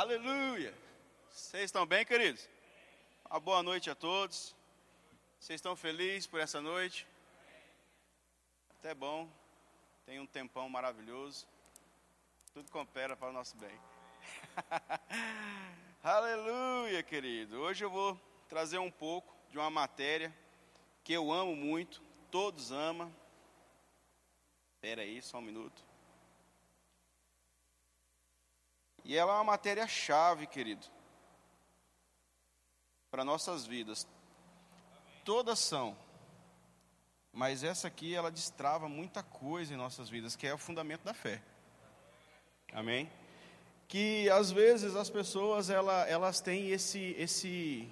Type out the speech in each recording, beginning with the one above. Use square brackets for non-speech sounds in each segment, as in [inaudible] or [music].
Aleluia! Vocês estão bem, queridos? Uma boa noite a todos. Vocês estão felizes por essa noite? Até bom. Tem um tempão maravilhoso. Tudo coopera para o nosso bem. [laughs] Aleluia, querido. Hoje eu vou trazer um pouco de uma matéria que eu amo muito, todos amam. Espera aí, só um minuto. E ela é uma matéria-chave, querido, para nossas vidas. Todas são. Mas essa aqui, ela destrava muita coisa em nossas vidas, que é o fundamento da fé. Amém? Que às vezes as pessoas, ela, elas têm esse, esse.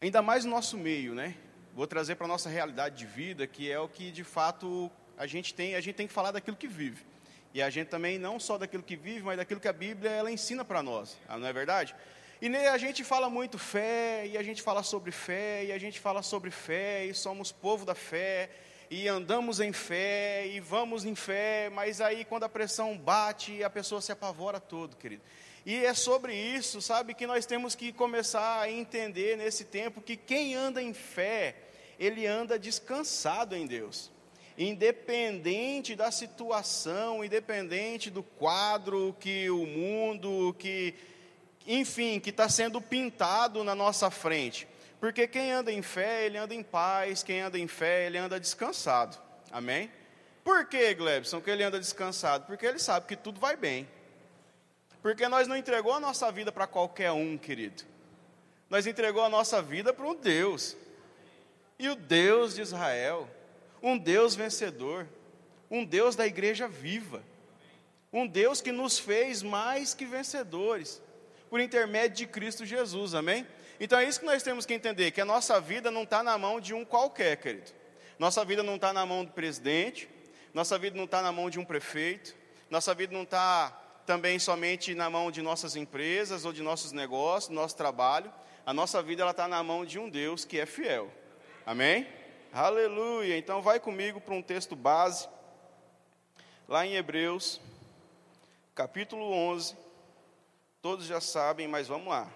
Ainda mais no nosso meio, né? Vou trazer para a nossa realidade de vida, que é o que de fato a gente tem, a gente tem que falar daquilo que vive. E a gente também, não só daquilo que vive, mas daquilo que a Bíblia ela ensina para nós, ah, não é verdade? E a gente fala muito fé, e a gente fala sobre fé, e a gente fala sobre fé, e somos povo da fé, e andamos em fé, e vamos em fé, mas aí quando a pressão bate, a pessoa se apavora todo, querido. E é sobre isso, sabe, que nós temos que começar a entender nesse tempo que quem anda em fé, ele anda descansado em Deus independente da situação, independente do quadro que o mundo, que, enfim, que está sendo pintado na nossa frente. Porque quem anda em fé, ele anda em paz, quem anda em fé, ele anda descansado. Amém? Por que, Glebson, que ele anda descansado? Porque ele sabe que tudo vai bem. Porque nós não entregou a nossa vida para qualquer um, querido. Nós entregou a nossa vida para um Deus. E o Deus de Israel, um Deus vencedor, um Deus da igreja viva, um Deus que nos fez mais que vencedores, por intermédio de Cristo Jesus, amém? Então é isso que nós temos que entender: que a nossa vida não está na mão de um qualquer, querido. Nossa vida não está na mão do presidente, nossa vida não está na mão de um prefeito, nossa vida não está também somente na mão de nossas empresas ou de nossos negócios, nosso trabalho. A nossa vida está na mão de um Deus que é fiel. Amém? Aleluia. Então vai comigo para um texto base, lá em Hebreus, capítulo 11. Todos já sabem, mas vamos lá.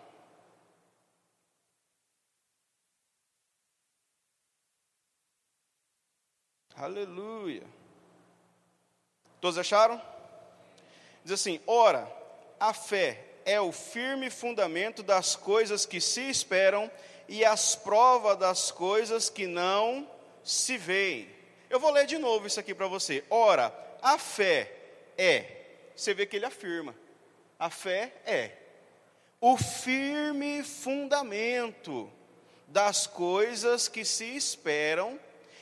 Aleluia. Todos acharam? Diz assim: Ora, a fé é o firme fundamento das coisas que se esperam e as provas das coisas que não se veem. Eu vou ler de novo isso aqui para você. Ora, a fé é, você vê que ele afirma, a fé é o firme fundamento das coisas que se esperam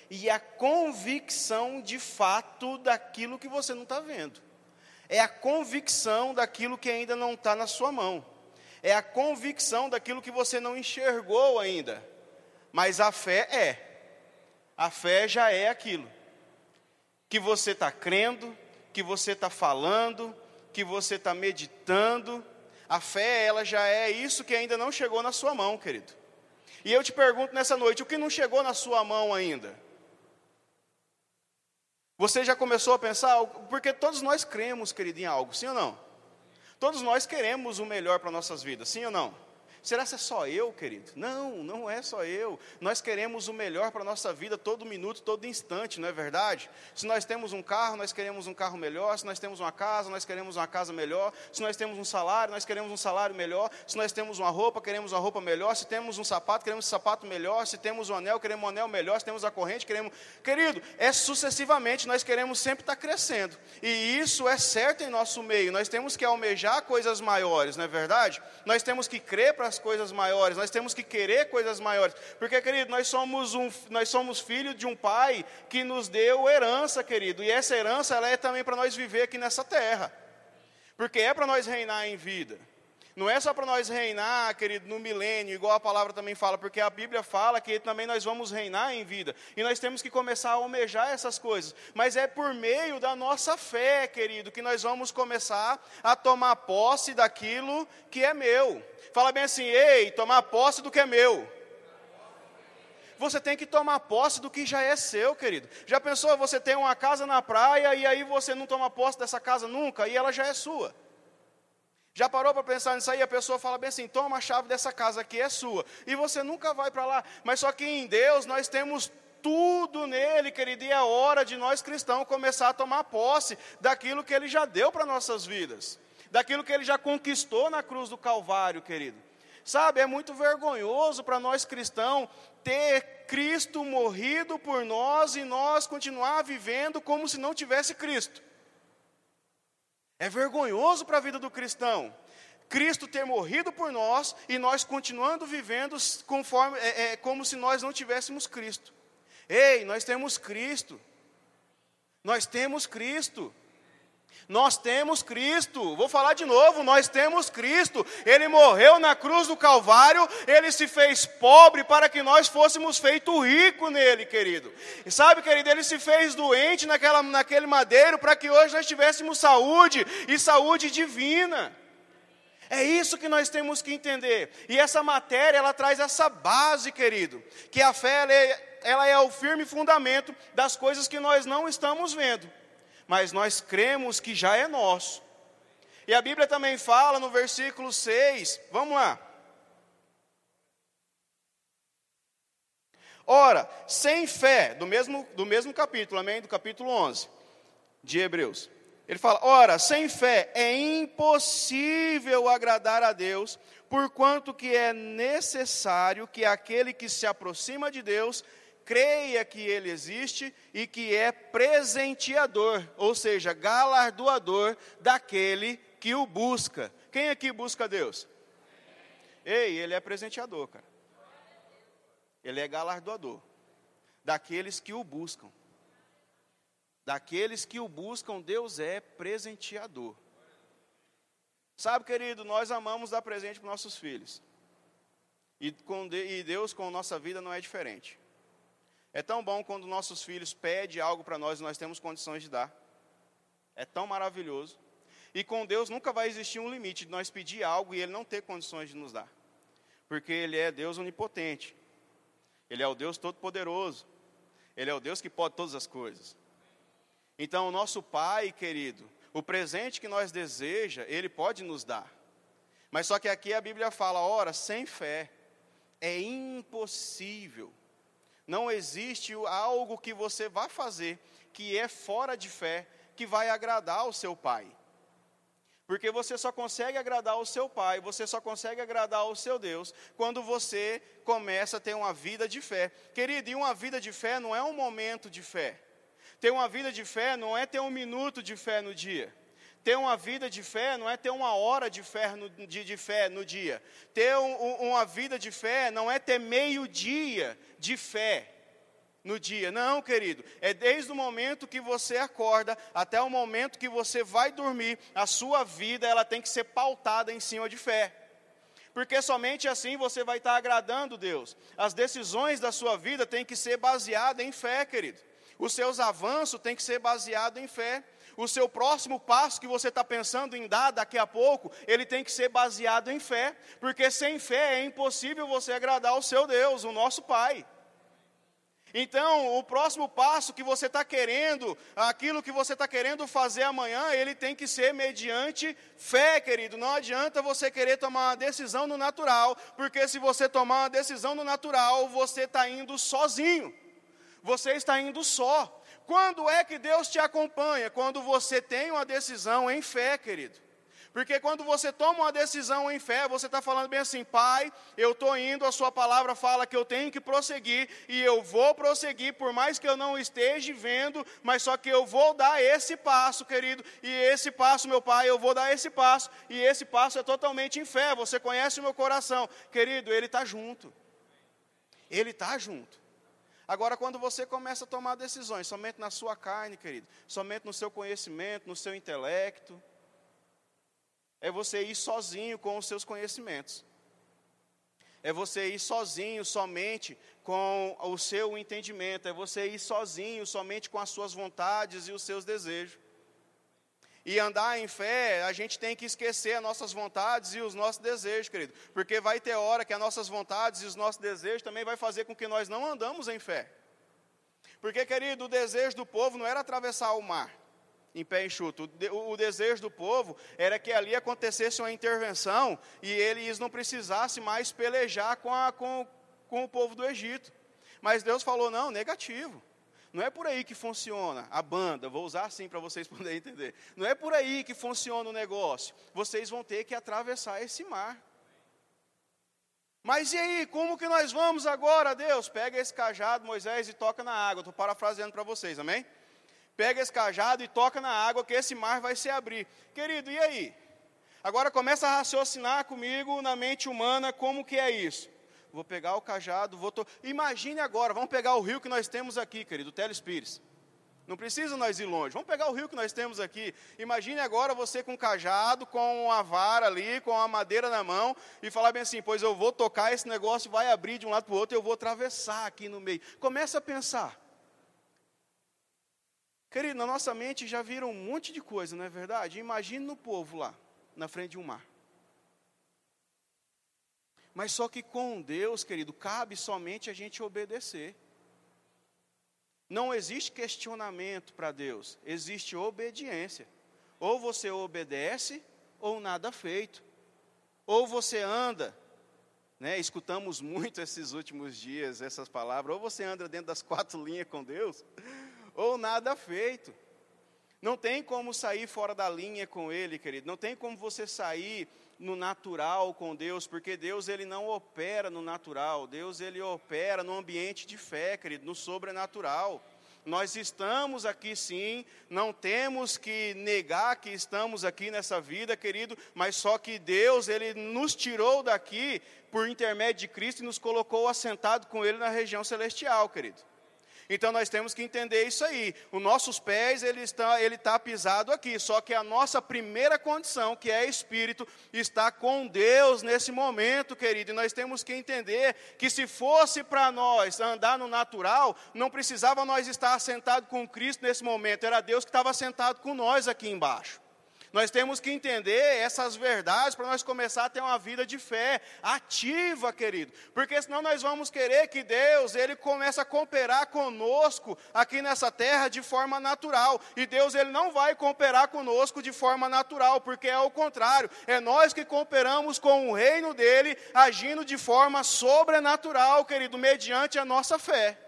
e a convicção de fato daquilo que você não está vendo. É a convicção daquilo que ainda não está na sua mão é a convicção daquilo que você não enxergou ainda. Mas a fé é. A fé já é aquilo que você está crendo, que você está falando, que você está meditando. A fé, ela já é isso que ainda não chegou na sua mão, querido. E eu te pergunto nessa noite: o que não chegou na sua mão ainda? Você já começou a pensar? Porque todos nós cremos, querido, em algo, sim ou não? Todos nós queremos o melhor para nossas vidas, sim ou não? Será que é só eu, querido? Não, não é só eu. Nós queremos o melhor para a nossa vida todo minuto, todo instante, não é verdade? Se nós temos um carro, nós queremos um carro melhor. Se nós temos uma casa, nós queremos uma casa melhor. Se nós temos um salário, nós queremos um salário melhor. Se nós temos uma roupa, queremos uma roupa melhor. Se temos um sapato, queremos um sapato melhor. Se temos um anel, queremos um anel melhor. Se temos a corrente, queremos. Querido, é sucessivamente, nós queremos sempre estar crescendo. E isso é certo em nosso meio. Nós temos que almejar coisas maiores, não é verdade? Nós temos que crer para as coisas maiores, nós temos que querer coisas maiores, porque, querido, nós somos, um, nós somos filhos de um pai que nos deu herança, querido, e essa herança ela é também para nós viver aqui nessa terra, porque é para nós reinar em vida. Não é só para nós reinar, querido, no milênio, igual a palavra também fala, porque a Bíblia fala que também nós vamos reinar em vida. E nós temos que começar a almejar essas coisas. Mas é por meio da nossa fé, querido, que nós vamos começar a tomar posse daquilo que é meu. Fala bem assim: ei, tomar posse do que é meu. Você tem que tomar posse do que já é seu, querido. Já pensou, você tem uma casa na praia e aí você não toma posse dessa casa nunca e ela já é sua. Já parou para pensar nisso aí? A pessoa fala bem assim: toma a chave dessa casa aqui, é sua. E você nunca vai para lá. Mas só que em Deus nós temos tudo nele, querido, e é hora de nós cristãos começar a tomar posse daquilo que ele já deu para nossas vidas, daquilo que ele já conquistou na cruz do Calvário, querido. Sabe, é muito vergonhoso para nós cristãos ter Cristo morrido por nós e nós continuar vivendo como se não tivesse Cristo. É vergonhoso para a vida do cristão. Cristo ter morrido por nós e nós continuando vivendo conforme, é, é, como se nós não tivéssemos Cristo. Ei, nós temos Cristo. Nós temos Cristo. Nós temos Cristo, vou falar de novo, nós temos Cristo, Ele morreu na cruz do Calvário, Ele se fez pobre para que nós fôssemos feito rico nele, querido. E sabe, querido, Ele se fez doente naquela, naquele madeiro para que hoje nós tivéssemos saúde e saúde divina. É isso que nós temos que entender. E essa matéria, ela traz essa base, querido, que a fé ela é, ela é o firme fundamento das coisas que nós não estamos vendo mas nós cremos que já é nosso. E a Bíblia também fala no versículo 6, vamos lá. Ora, sem fé, do mesmo, do mesmo capítulo, amém? Do capítulo 11 de Hebreus. Ele fala: ora, sem fé é impossível agradar a Deus, porquanto que é necessário que aquele que se aproxima de Deus creia que ele existe e que é presenteador, ou seja, galardoador daquele que o busca. Quem aqui busca Deus? Ei, ele é presenteador, cara. Ele é galardoador daqueles que o buscam. Daqueles que o buscam, Deus é presenteador. Sabe, querido, nós amamos dar presente para nossos filhos. E, com e Deus com nossa vida não é diferente. É tão bom quando nossos filhos pedem algo para nós e nós temos condições de dar. É tão maravilhoso. E com Deus nunca vai existir um limite de nós pedir algo e Ele não ter condições de nos dar. Porque Ele é Deus onipotente. Ele é o Deus todo-poderoso. Ele é o Deus que pode todas as coisas. Então, o nosso Pai, querido, o presente que nós deseja, Ele pode nos dar. Mas só que aqui a Bíblia fala: ora, sem fé é impossível não existe algo que você vá fazer que é fora de fé, que vai agradar ao seu pai. Porque você só consegue agradar ao seu pai, você só consegue agradar ao seu Deus, quando você começa a ter uma vida de fé. Querido, e uma vida de fé não é um momento de fé. Ter uma vida de fé não é ter um minuto de fé no dia. Ter uma vida de fé não é ter uma hora de fé no, de, de fé no dia. Ter um, um, uma vida de fé não é ter meio dia de fé no dia. Não, querido. É desde o momento que você acorda até o momento que você vai dormir, a sua vida ela tem que ser pautada em cima de fé. Porque somente assim você vai estar agradando Deus. As decisões da sua vida têm que ser baseadas em fé, querido. Os seus avanços têm que ser baseados em fé o seu próximo passo que você está pensando em dar daqui a pouco, ele tem que ser baseado em fé, porque sem fé é impossível você agradar o seu Deus, o nosso Pai. Então, o próximo passo que você está querendo, aquilo que você está querendo fazer amanhã, ele tem que ser mediante fé, querido. Não adianta você querer tomar uma decisão no natural, porque se você tomar uma decisão no natural, você está indo sozinho. Você está indo só. Quando é que Deus te acompanha? Quando você tem uma decisão em fé, querido. Porque quando você toma uma decisão em fé, você está falando bem assim, Pai, eu estou indo, a Sua palavra fala que eu tenho que prosseguir, e eu vou prosseguir, por mais que eu não esteja vendo, mas só que eu vou dar esse passo, querido, e esse passo, meu Pai, eu vou dar esse passo, e esse passo é totalmente em fé, você conhece o meu coração, querido, Ele está junto, Ele está junto. Agora, quando você começa a tomar decisões somente na sua carne, querido, somente no seu conhecimento, no seu intelecto, é você ir sozinho com os seus conhecimentos. É você ir sozinho somente com o seu entendimento. É você ir sozinho somente com as suas vontades e os seus desejos. E andar em fé, a gente tem que esquecer as nossas vontades e os nossos desejos, querido. Porque vai ter hora que as nossas vontades e os nossos desejos também vai fazer com que nós não andamos em fé. Porque, querido, o desejo do povo não era atravessar o mar. em pé enxuto. O, desejo do povo era que ali acontecesse uma intervenção e eles não precisassem mais pelejar com, a, com, com o povo do Egito. Mas Deus falou: não, negativo. Não é por aí que funciona a banda, vou usar assim para vocês [laughs] poderem entender. Não é por aí que funciona o negócio. Vocês vão ter que atravessar esse mar. Mas e aí, como que nós vamos agora, Deus? Pega esse cajado, Moisés, e toca na água. Estou parafraseando para vocês, amém? Pega esse cajado e toca na água, que esse mar vai se abrir. Querido, e aí? Agora começa a raciocinar comigo na mente humana como que é isso. Vou pegar o cajado, vou. To... Imagine agora, vamos pegar o rio que nós temos aqui, querido, o Telespires. Não precisa nós ir longe. Vamos pegar o rio que nós temos aqui. Imagine agora você com um cajado, com a vara ali, com a madeira na mão, e falar bem assim: pois eu vou tocar esse negócio, vai abrir de um lado para o outro, e eu vou atravessar aqui no meio. Começa a pensar. Querido, na nossa mente já viram um monte de coisa, não é verdade? Imagine no povo lá, na frente de um mar. Mas só que com Deus, querido, cabe somente a gente obedecer. Não existe questionamento para Deus, existe obediência. Ou você obedece, ou nada feito. Ou você anda, né, escutamos muito esses últimos dias essas palavras, ou você anda dentro das quatro linhas com Deus, ou nada feito. Não tem como sair fora da linha com Ele, querido. Não tem como você sair no natural com Deus, porque Deus ele não opera no natural. Deus ele opera no ambiente de fé, querido, no sobrenatural. Nós estamos aqui sim, não temos que negar que estamos aqui nessa vida, querido, mas só que Deus, Ele nos tirou daqui por intermédio de Cristo e nos colocou assentado com Ele na região celestial, querido. Então nós temos que entender isso aí. Os nossos pés, ele está, ele está pisado aqui. Só que a nossa primeira condição, que é espírito, está com Deus nesse momento, querido. E nós temos que entender que se fosse para nós andar no natural, não precisava nós estar sentado com Cristo nesse momento. Era Deus que estava sentado com nós aqui embaixo. Nós temos que entender essas verdades para nós começar a ter uma vida de fé ativa, querido. Porque senão nós vamos querer que Deus, ele comece a cooperar conosco aqui nessa terra de forma natural. E Deus, ele não vai cooperar conosco de forma natural, porque é o contrário. É nós que cooperamos com o reino dele, agindo de forma sobrenatural, querido, mediante a nossa fé.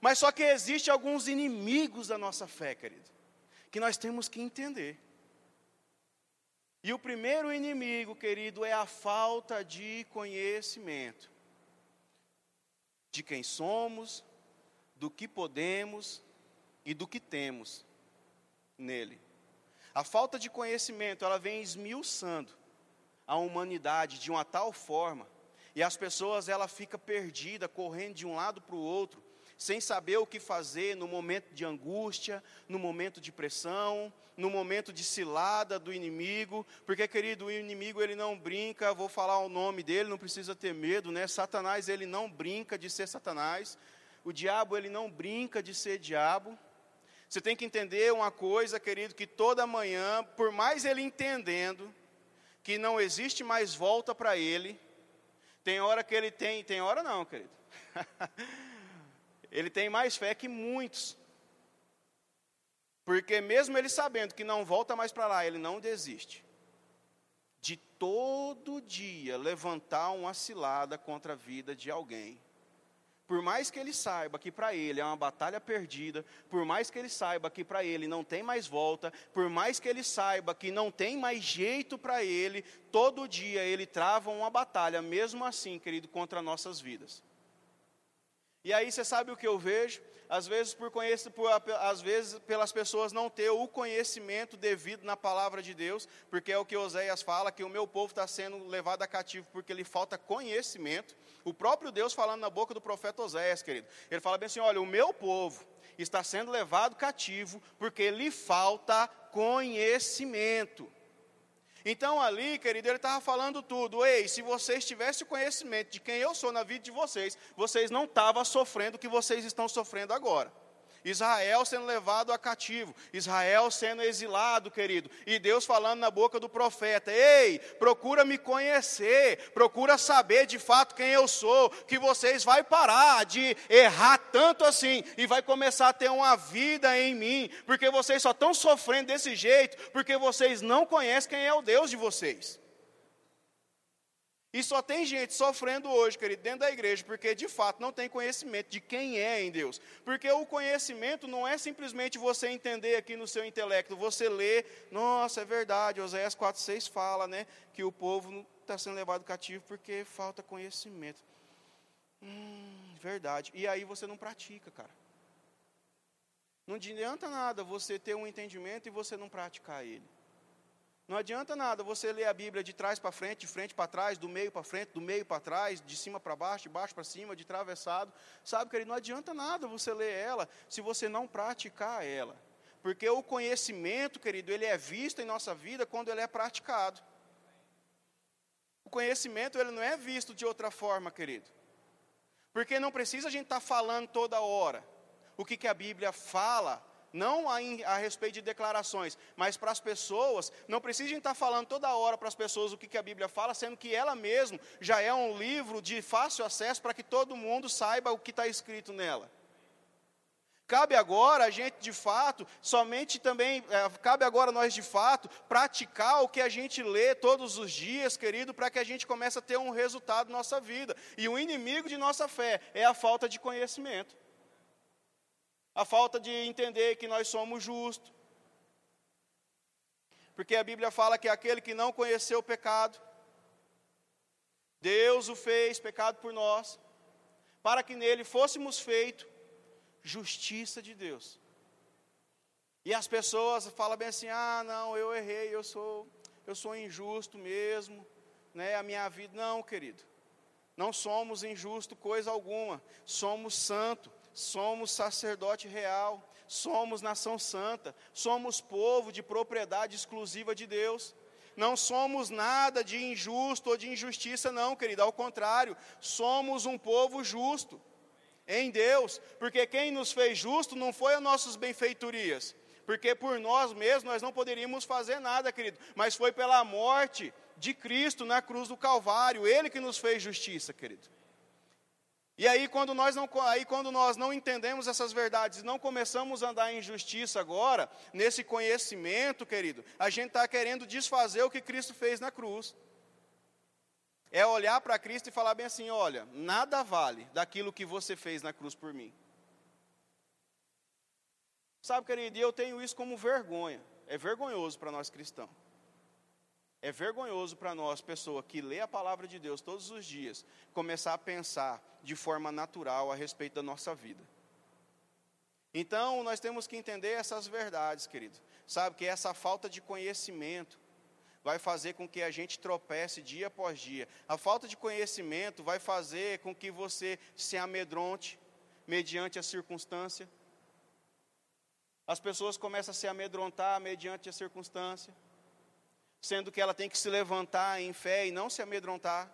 Mas só que existe alguns inimigos da nossa fé, querido que nós temos que entender. E o primeiro inimigo, querido, é a falta de conhecimento de quem somos, do que podemos e do que temos nele. A falta de conhecimento, ela vem esmiuçando a humanidade de uma tal forma, e as pessoas ela fica perdida, correndo de um lado para o outro, sem saber o que fazer no momento de angústia, no momento de pressão, no momento de cilada do inimigo, porque querido, o inimigo ele não brinca, vou falar o nome dele, não precisa ter medo, né? Satanás ele não brinca de ser Satanás. O diabo ele não brinca de ser diabo. Você tem que entender uma coisa, querido, que toda manhã, por mais ele entendendo que não existe mais volta para ele, tem hora que ele tem, tem hora não, querido. [laughs] ele tem mais fé que muitos. Porque mesmo ele sabendo que não volta mais para lá, ele não desiste. De todo dia levantar uma cilada contra a vida de alguém. Por mais que ele saiba que para ele é uma batalha perdida, por mais que ele saiba que para ele não tem mais volta, por mais que ele saiba que não tem mais jeito para ele, todo dia ele trava uma batalha, mesmo assim, querido, contra nossas vidas. E aí você sabe o que eu vejo? Às vezes, por conhecer, por, às vezes pelas pessoas não ter o conhecimento devido na palavra de Deus, porque é o que Oséias fala, que o meu povo está sendo levado a cativo porque lhe falta conhecimento. O próprio Deus falando na boca do profeta Oséias, querido. Ele fala bem assim: olha, o meu povo está sendo levado cativo porque lhe falta conhecimento. Então ali, querido, ele estava falando tudo. Ei, se vocês tivessem o conhecimento de quem eu sou na vida de vocês, vocês não estavam sofrendo o que vocês estão sofrendo agora. Israel sendo levado a cativo, Israel sendo exilado, querido, e Deus falando na boca do profeta: Ei, procura me conhecer, procura saber de fato quem eu sou, que vocês vai parar de errar tanto assim e vai começar a ter uma vida em mim, porque vocês só estão sofrendo desse jeito, porque vocês não conhecem quem é o Deus de vocês. E só tem gente sofrendo hoje, querido, dentro da igreja, porque de fato não tem conhecimento de quem é em Deus. Porque o conhecimento não é simplesmente você entender aqui no seu intelecto, você lê, nossa, é verdade, Oséias 4,6 fala, né, que o povo está sendo levado cativo porque falta conhecimento. Hum, verdade. E aí você não pratica, cara. Não adianta nada você ter um entendimento e você não praticar ele. Não adianta nada você ler a Bíblia de trás para frente, de frente para trás, do meio para frente, do meio para trás, de cima para baixo, de baixo para cima, de travessado. Sabe, querido, não adianta nada você ler ela se você não praticar ela. Porque o conhecimento, querido, ele é visto em nossa vida quando ele é praticado. O conhecimento, ele não é visto de outra forma, querido. Porque não precisa a gente estar tá falando toda hora o que, que a Bíblia fala não a, a, respeito de declarações, mas para as pessoas, não precisam estar falando toda hora para as pessoas o que, que a Bíblia fala, sendo que ela mesma já é um livro de fácil acesso para que todo mundo saiba o que está escrito nela. Cabe agora a gente de fato, somente também, é, cabe agora nós de fato, praticar o que a gente lê todos os dias, querido, para que a gente comece a ter um resultado na nossa vida. E o inimigo de nossa fé é a falta de conhecimento a falta de entender que nós somos justos. Porque a Bíblia fala que aquele que não conheceu o pecado, Deus o fez pecado por nós, para que nele fôssemos feito justiça de Deus. E as pessoas falam bem assim: "Ah, não, eu errei, eu sou eu sou injusto mesmo, né? A minha vida não, querido. Não somos injusto coisa alguma. Somos santo somos sacerdote real, somos nação santa, somos povo de propriedade exclusiva de Deus. Não somos nada de injusto ou de injustiça, não, querido, ao contrário, somos um povo justo em Deus, porque quem nos fez justo não foi as nossas benfeitorias, porque por nós mesmos nós não poderíamos fazer nada, querido, mas foi pela morte de Cristo na cruz do Calvário, Ele que nos fez justiça, querido. E aí quando nós não, aí quando nós não entendemos essas verdades, não começamos a andar em justiça agora, nesse conhecimento, querido, a gente está querendo desfazer o que Cristo fez na cruz. É olhar para Cristo e falar bem assim: olha, nada vale daquilo que você fez na cruz por mim. Sabe, querido, eu tenho isso como vergonha. É vergonhoso para nós cristãos. É vergonhoso para nós, pessoa que lê a palavra de Deus todos os dias, começar a pensar de forma natural a respeito da nossa vida. Então, nós temos que entender essas verdades, querido. Sabe que essa falta de conhecimento vai fazer com que a gente tropece dia após dia. A falta de conhecimento vai fazer com que você se amedronte mediante a circunstância. As pessoas começam a se amedrontar mediante a circunstância sendo que ela tem que se levantar em fé e não se amedrontar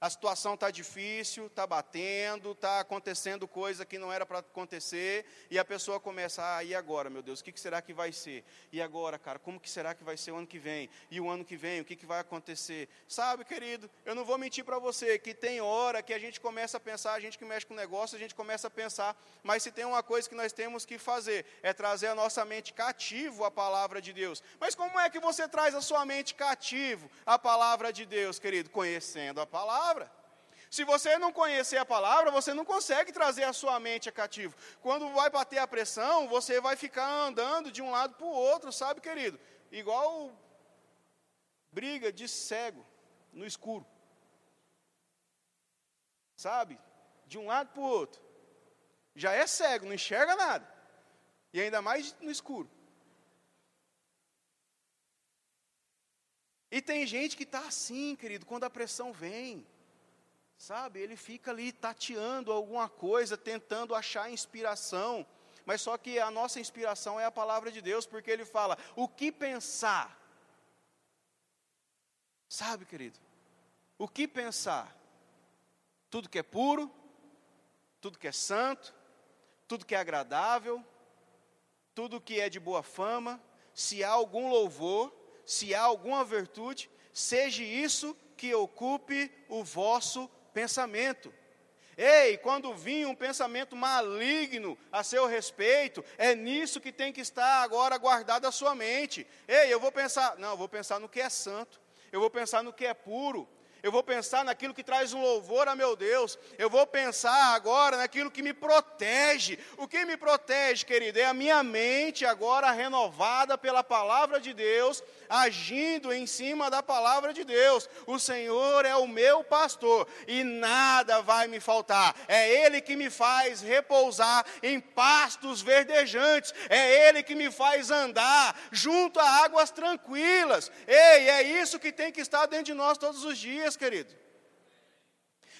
a situação está difícil, está batendo, está acontecendo coisa que não era para acontecer, e a pessoa começa, ah, e agora, meu Deus, o que, que, será que vai ser? E agora, cara, como que será que vai ser o ano que vem? E o ano que vem, o que, que vai acontecer? Sabe, querido, eu não vou mentir para você, que tem hora que a gente começa a pensar, a gente que mexe com negócio, a gente começa a pensar, mas se tem uma coisa que nós temos que fazer, é trazer a nossa mente cativo à palavra de Deus. Mas como é que você traz a sua mente cativo à palavra de Deus, querido? Conhecendo a palavra palavra. Se você não conhecer a palavra, você não consegue trazer a sua mente a cativo. Quando vai bater a pressão, você vai ficar andando de um lado para o outro, sabe, querido? Igual briga de cego no escuro. Sabe? De um lado para o outro. Já é cego, não enxerga nada. E ainda mais no escuro. E tem gente que está assim, querido, quando a pressão vem. Sabe, ele fica ali tateando alguma coisa, tentando achar inspiração. Mas só que a nossa inspiração é a palavra de Deus, porque ele fala: o que pensar? Sabe, querido? O que pensar? Tudo que é puro, tudo que é santo, tudo que é agradável, tudo que é de boa fama, se há algum louvor, se há alguma virtude, seja isso que ocupe o vosso pensamento. Ei, quando vir um pensamento maligno a seu respeito, é nisso que tem que estar agora guardado a sua mente. Ei, eu vou pensar, não, eu vou pensar no que é santo, eu vou pensar no que é puro, eu vou pensar naquilo que traz um louvor a meu Deus, eu vou pensar agora naquilo que me protege. O que me protege, querido, é a minha mente agora renovada pela palavra de Deus, agindo em cima da palavra de Deus. O Senhor é o meu pastor e nada vai me faltar. É Ele que me faz repousar em pastos verdejantes, é Ele que me faz andar junto a águas tranquilas. Ei, é isso que tem que estar dentro de nós todos os dias querido.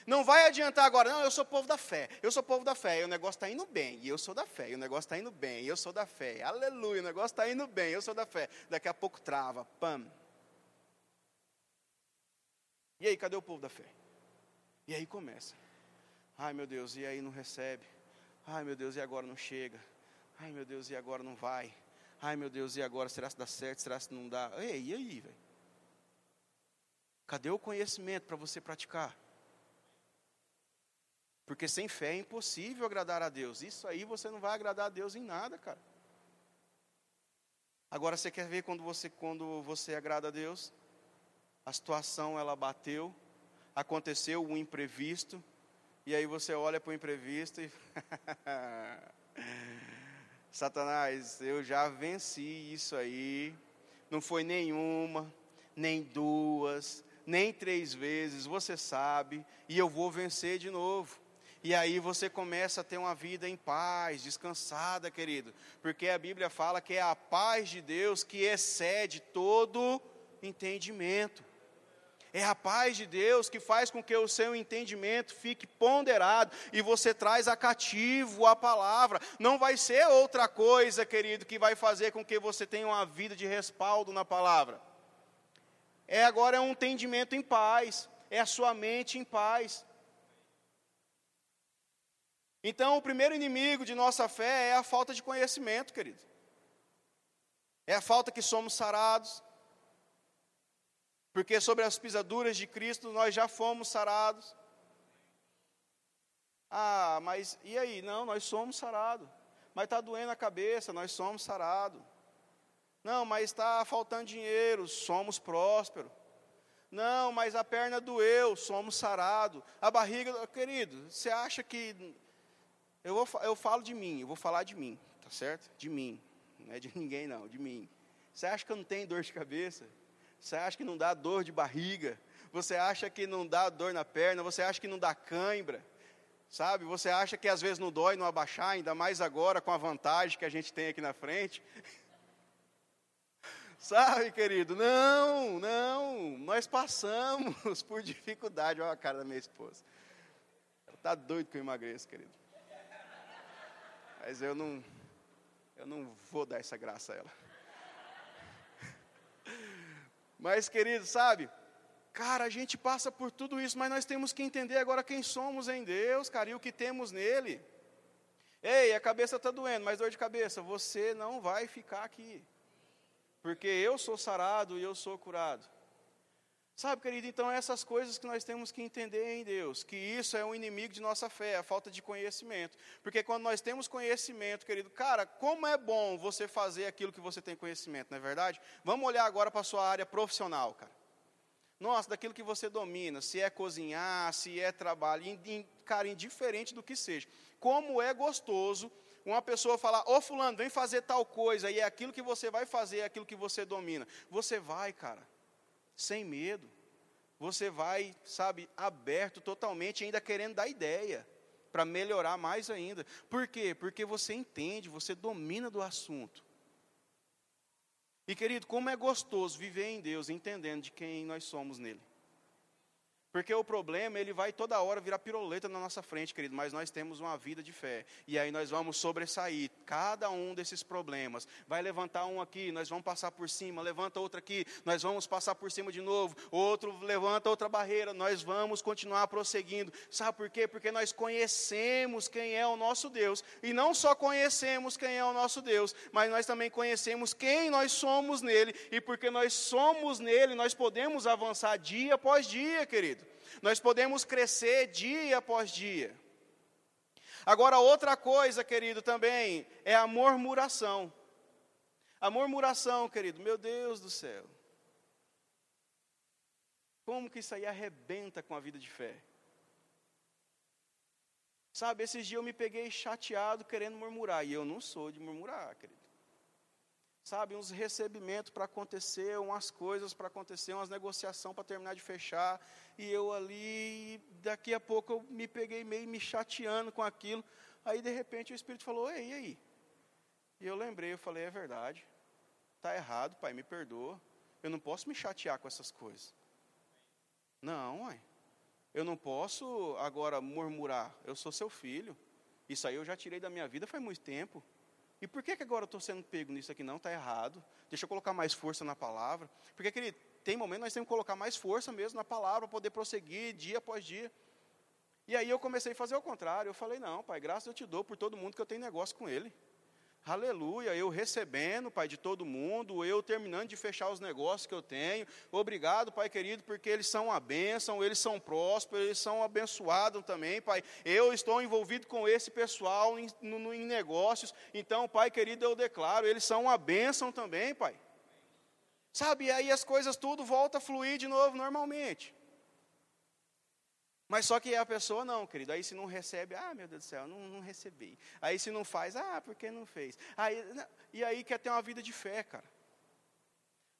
Não vai adiantar agora, não, eu sou povo da fé, eu sou povo da fé, e o negócio está indo bem, e eu sou da fé, e o negócio está indo bem, e eu sou da fé, aleluia, o negócio está indo bem, eu sou da fé. Daqui a pouco trava, pam. E aí, cadê o povo da fé? E aí começa. Ai meu Deus, e aí não recebe? Ai meu Deus, e agora não chega? Ai meu Deus, e agora não vai? Ai meu Deus, e agora será que dá certo? Será que não dá? Ei, e aí, velho? Cadê o conhecimento para você praticar? Porque sem fé é impossível agradar a Deus. Isso aí você não vai agradar a Deus em nada, cara. Agora você quer ver quando você quando você agrada a Deus? A situação ela bateu, aconteceu um imprevisto, e aí você olha para o imprevisto e [laughs] Satanás, eu já venci isso aí. Não foi nenhuma, nem duas, nem três vezes, você sabe, e eu vou vencer de novo. E aí você começa a ter uma vida em paz, descansada, querido, porque a Bíblia fala que é a paz de Deus que excede todo entendimento. É a paz de Deus que faz com que o seu entendimento fique ponderado e você traz a cativo a palavra. Não vai ser outra coisa, querido, que vai fazer com que você tenha uma vida de respaldo na palavra é agora é um entendimento em paz, é a sua mente em paz. Então, o primeiro inimigo de nossa fé é a falta de conhecimento, querido. É a falta que somos sarados. Porque sobre as pisaduras de Cristo nós já fomos sarados. Ah, mas e aí? Não, nós somos sarados. Mas está doendo a cabeça, nós somos sarados. Não, mas está faltando dinheiro, somos prósperos. Não, mas a perna doeu, somos sarado. A barriga, querido, você acha que. Eu, vou, eu falo de mim, eu vou falar de mim, tá certo? De mim. Não é de [laughs] ninguém, não, de mim. Você acha que eu não tenho dor de cabeça? Você acha que não dá dor de barriga? Você acha que não dá dor na perna? Você acha que não dá cãibra? Sabe? Você acha que às vezes não dói não abaixar, ainda mais agora com a vantagem que a gente tem aqui na frente? [laughs] Sabe, querido? Não, não. Nós passamos [laughs] por dificuldade. Olha a cara da minha esposa. Ela está doida que eu emagreço, querido. Mas eu não, eu não vou dar essa graça a ela. [laughs] Mas, querido, sabe? Cara, a gente passa por tudo isso, mas nós temos que entender agora quem somos em Deus, cara, e o que temos nele. Ei, a cabeça está doendo, mas dor de cabeça, você não vai ficar aqui porque eu sou sarado e eu sou curado. Sabe, querido, então essas coisas que nós temos que entender em Deus, que isso é um inimigo de nossa fé, a falta de conhecimento. Porque quando nós temos conhecimento, querido, cara, como é bom você fazer aquilo que você tem conhecimento, não é verdade? Vamos olhar agora para a sua área profissional, cara. Nossa, daquilo que você domina, se é cozinhar, se é trabalho, cara, indiferente do que seja. Como é gostoso uma pessoa falar, ô fulano, vem fazer tal coisa, e é aquilo que você vai fazer, é aquilo que você domina. Você vai, cara, sem medo. Você vai, sabe, aberto totalmente, ainda querendo dar ideia, para melhorar mais ainda. Por quê? Porque você entende, você domina do assunto. E querido, como é gostoso viver em Deus, entendendo de quem nós somos nele. Porque o problema, ele vai toda hora virar piroleta na nossa frente, querido, mas nós temos uma vida de fé. E aí nós vamos sobressair cada um desses problemas. Vai levantar um aqui, nós vamos passar por cima, levanta outro aqui, nós vamos passar por cima de novo. Outro levanta outra barreira, nós vamos continuar prosseguindo. Sabe por quê? Porque nós conhecemos quem é o nosso Deus. E não só conhecemos quem é o nosso Deus, mas nós também conhecemos quem nós somos nele. E porque nós somos nele, nós podemos avançar dia após dia, querido. Nós podemos crescer dia após dia. Agora, outra coisa, querido, também é a murmuração. A murmuração, querido, meu Deus do céu. Como que isso aí arrebenta com a vida de fé? Sabe, esses dias eu me peguei chateado querendo murmurar, e eu não sou de murmurar, querido sabe, uns recebimentos para acontecer, umas coisas para acontecer, umas negociações para terminar de fechar, e eu ali, daqui a pouco eu me peguei meio me chateando com aquilo, aí de repente o Espírito falou, ei, e aí? E eu lembrei, eu falei, é verdade, está errado, pai, me perdoa, eu não posso me chatear com essas coisas. Não, mãe, eu não posso agora murmurar, eu sou seu filho, isso aí eu já tirei da minha vida faz muito tempo, e por que, que agora eu estou sendo pego nisso aqui? Não, está errado. Deixa eu colocar mais força na palavra. Porque, querido, tem momento nós temos que colocar mais força mesmo na palavra para poder prosseguir dia após dia. E aí eu comecei a fazer o contrário. Eu falei, não, pai, graças eu te dou por todo mundo que eu tenho negócio com ele. Aleluia, eu recebendo, Pai, de todo mundo, eu terminando de fechar os negócios que eu tenho. Obrigado, Pai querido, porque eles são a bênção, eles são prósperos, eles são abençoados também, Pai. Eu estou envolvido com esse pessoal em, no, em negócios, então, Pai querido, eu declaro, eles são a bênção também, Pai. Sabe, aí as coisas tudo volta a fluir de novo normalmente. Mas só que a pessoa não, querido. Aí se não recebe, ah, meu Deus do céu, não, não recebi. Aí se não faz, ah, por que não fez? Aí, e aí quer ter uma vida de fé, cara.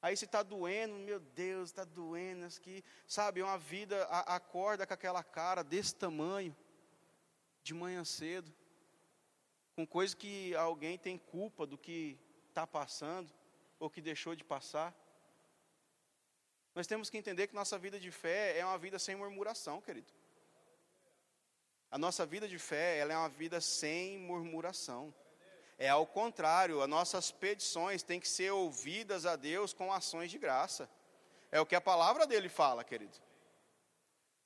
Aí se está doendo, meu Deus, está doendo, que, sabe, uma vida, a, acorda com aquela cara desse tamanho, de manhã cedo, com coisa que alguém tem culpa do que está passando, ou que deixou de passar. Nós temos que entender que nossa vida de fé é uma vida sem murmuração, querido. A nossa vida de fé, ela é uma vida sem murmuração. É ao contrário, as nossas petições têm que ser ouvidas a Deus com ações de graça. É o que a palavra dele fala, querido.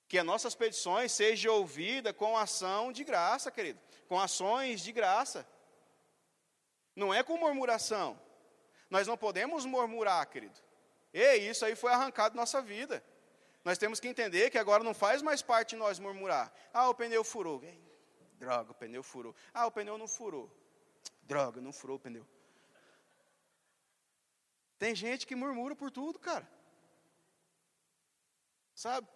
Que as nossas petições sejam ouvidas com ação de graça, querido. Com ações de graça. Não é com murmuração. Nós não podemos murmurar, querido. E isso aí foi arrancado da nossa vida. Nós temos que entender que agora não faz mais parte de nós murmurar. Ah, o pneu furou. Droga, o pneu furou. Ah, o pneu não furou. Droga, não furou o pneu. Tem gente que murmura por tudo, cara. Sabe?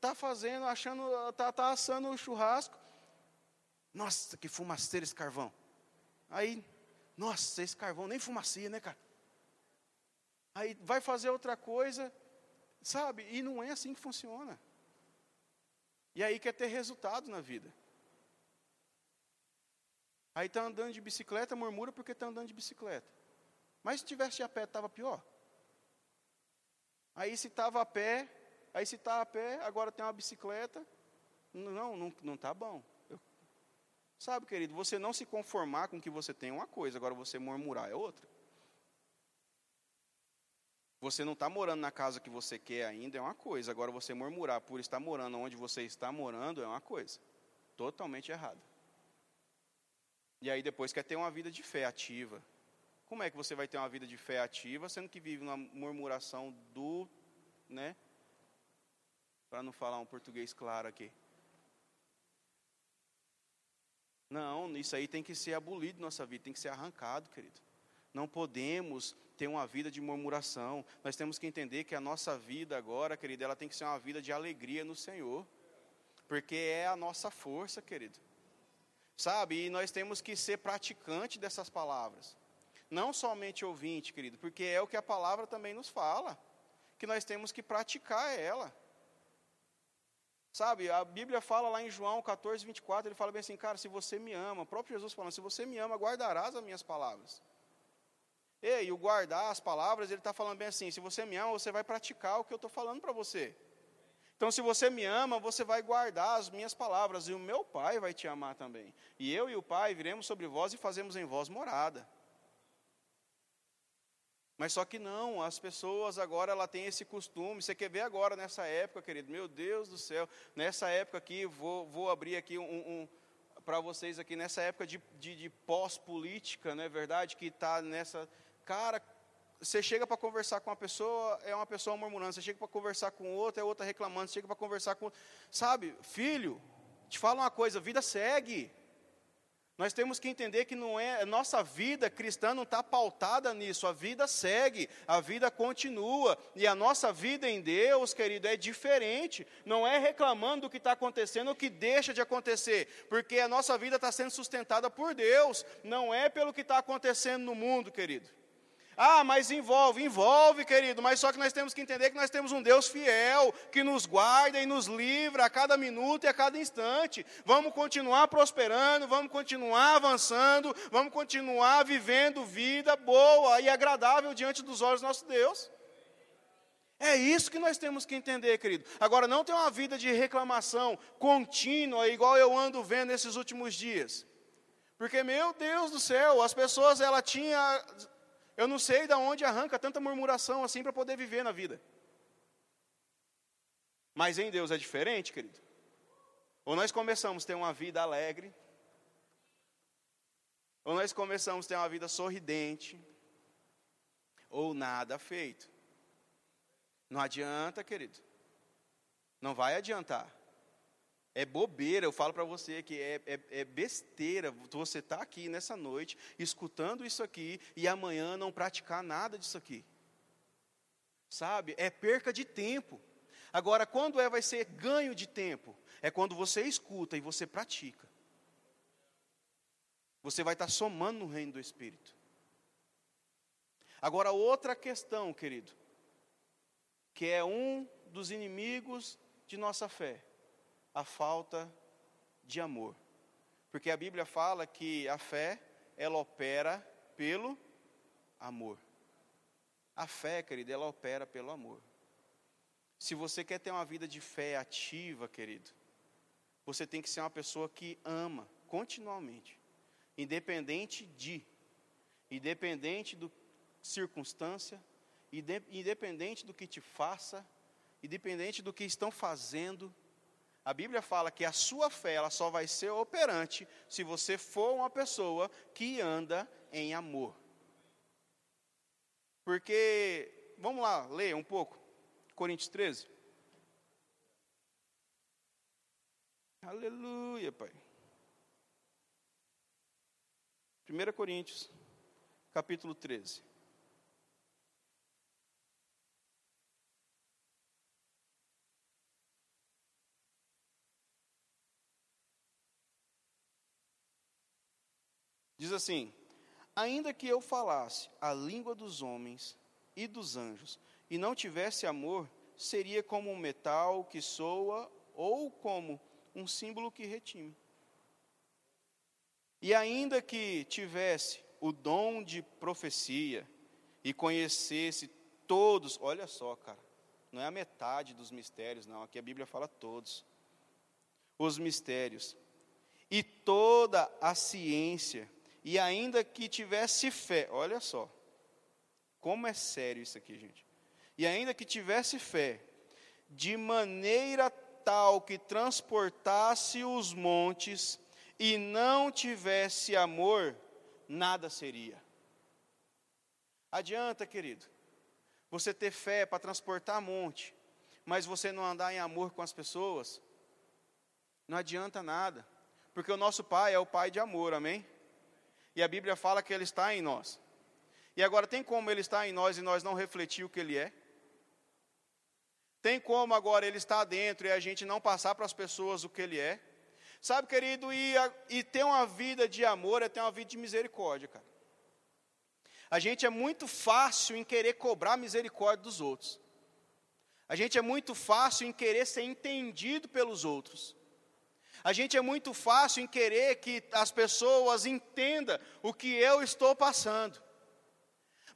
Tá fazendo, achando, tá, tá assando o churrasco. Nossa, que fumaceiro esse carvão. Aí, nossa, esse carvão nem fumacia, né, cara? Aí vai fazer outra coisa, Sabe? E não é assim que funciona. E aí quer ter resultado na vida. Aí está andando de bicicleta, murmura porque está andando de bicicleta. Mas se tivesse a pé, estava pior. Aí se estava a pé, aí se está a pé, agora tem uma bicicleta. Não, não, não está bom. Eu, sabe, querido, você não se conformar com o que você tem é uma coisa, agora você murmurar é outra. Você não está morando na casa que você quer ainda, é uma coisa. Agora, você murmurar por estar morando onde você está morando, é uma coisa. Totalmente errado. E aí, depois, quer ter uma vida de fé ativa. Como é que você vai ter uma vida de fé ativa, sendo que vive uma murmuração do. né? Para não falar um português claro aqui. Não, isso aí tem que ser abolido nossa vida, tem que ser arrancado, querido. Não podemos ter uma vida de murmuração. Nós temos que entender que a nossa vida agora, querido, ela tem que ser uma vida de alegria no Senhor. Porque é a nossa força, querido. Sabe? E nós temos que ser praticante dessas palavras. Não somente ouvinte, querido, porque é o que a palavra também nos fala. Que nós temos que praticar ela. Sabe, a Bíblia fala lá em João 14, 24, ele fala bem assim, cara, se você me ama, o próprio Jesus falando, se você me ama, guardarás as minhas palavras. E o guardar as palavras, ele está falando bem assim: se você me ama, você vai praticar o que eu estou falando para você. Então, se você me ama, você vai guardar as minhas palavras, e o meu Pai vai te amar também. E eu e o Pai viremos sobre vós e fazemos em vós morada. Mas só que não, as pessoas agora ela tem esse costume. Você quer ver agora nessa época, querido? Meu Deus do céu, nessa época aqui, vou, vou abrir aqui um, um para vocês aqui nessa época de, de, de pós-política, não é verdade? Que está nessa. Cara, você chega para conversar com uma pessoa, é uma pessoa murmurando. Você chega para conversar com outra, é outra reclamando. Você chega para conversar com. Sabe, filho, te fala uma coisa: a vida segue. Nós temos que entender que não é nossa vida cristã não está pautada nisso. A vida segue, a vida continua e a nossa vida em Deus, querido, é diferente. Não é reclamando do que está acontecendo ou que deixa de acontecer, porque a nossa vida está sendo sustentada por Deus. Não é pelo que está acontecendo no mundo, querido. Ah, mas envolve, envolve, querido, mas só que nós temos que entender que nós temos um Deus fiel, que nos guarda e nos livra a cada minuto e a cada instante. Vamos continuar prosperando, vamos continuar avançando, vamos continuar vivendo vida boa e agradável diante dos olhos do nosso Deus. É isso que nós temos que entender, querido. Agora, não tem uma vida de reclamação contínua, igual eu ando vendo nesses últimos dias. Porque, meu Deus do céu, as pessoas, ela tinha eu não sei de onde arranca tanta murmuração assim para poder viver na vida. Mas em Deus é diferente, querido. Ou nós começamos a ter uma vida alegre, ou nós começamos a ter uma vida sorridente, ou nada feito. Não adianta, querido. Não vai adiantar. É bobeira, eu falo para você que é, é, é, besteira você estar tá aqui nessa noite, escutando isso aqui, e amanhã não praticar nada disso aqui. Sabe? É perca de tempo. Agora, quando é vai ser ganho de tempo? É quando você escuta e você pratica. Você vai estar tá somando no reino do Espírito. Agora, outra questão, querido, que é um dos inimigos de nossa fé a falta de amor. Porque a Bíblia fala que a fé, ela opera pelo amor. A fé, querido, ela opera pelo amor. Se você quer ter uma vida de fé ativa, querido, você tem que ser uma pessoa que ama continuamente, independente de, independente do circunstância, independente do que te faça, independente do que estão fazendo, a Bíblia fala que a sua fé ela só vai ser operante se você for uma pessoa que anda em amor. Porque, vamos lá, ler um pouco. Coríntios 13. Aleluia, Pai. 1 Coríntios, capítulo 13. Diz assim: Ainda que eu falasse a língua dos homens e dos anjos, e não tivesse amor, seria como um metal que soa ou como um símbolo que retime. E ainda que tivesse o dom de profecia e conhecesse todos, olha só, cara, não é a metade dos mistérios, não, aqui a Bíblia fala todos. Os mistérios e toda a ciência e ainda que tivesse fé, olha só, como é sério isso aqui, gente. E ainda que tivesse fé, de maneira tal que transportasse os montes e não tivesse amor, nada seria. Adianta, querido, você ter fé para transportar monte, mas você não andar em amor com as pessoas, não adianta nada, porque o nosso Pai é o Pai de amor, amém? E a Bíblia fala que Ele está em nós. E agora, tem como Ele estar em nós e nós não refletir o que Ele é? Tem como agora Ele estar dentro e a gente não passar para as pessoas o que Ele é? Sabe, querido, e, e ter uma vida de amor é ter uma vida de misericórdia, cara. A gente é muito fácil em querer cobrar misericórdia dos outros. A gente é muito fácil em querer ser entendido pelos outros. A gente é muito fácil em querer que as pessoas entendam o que eu estou passando.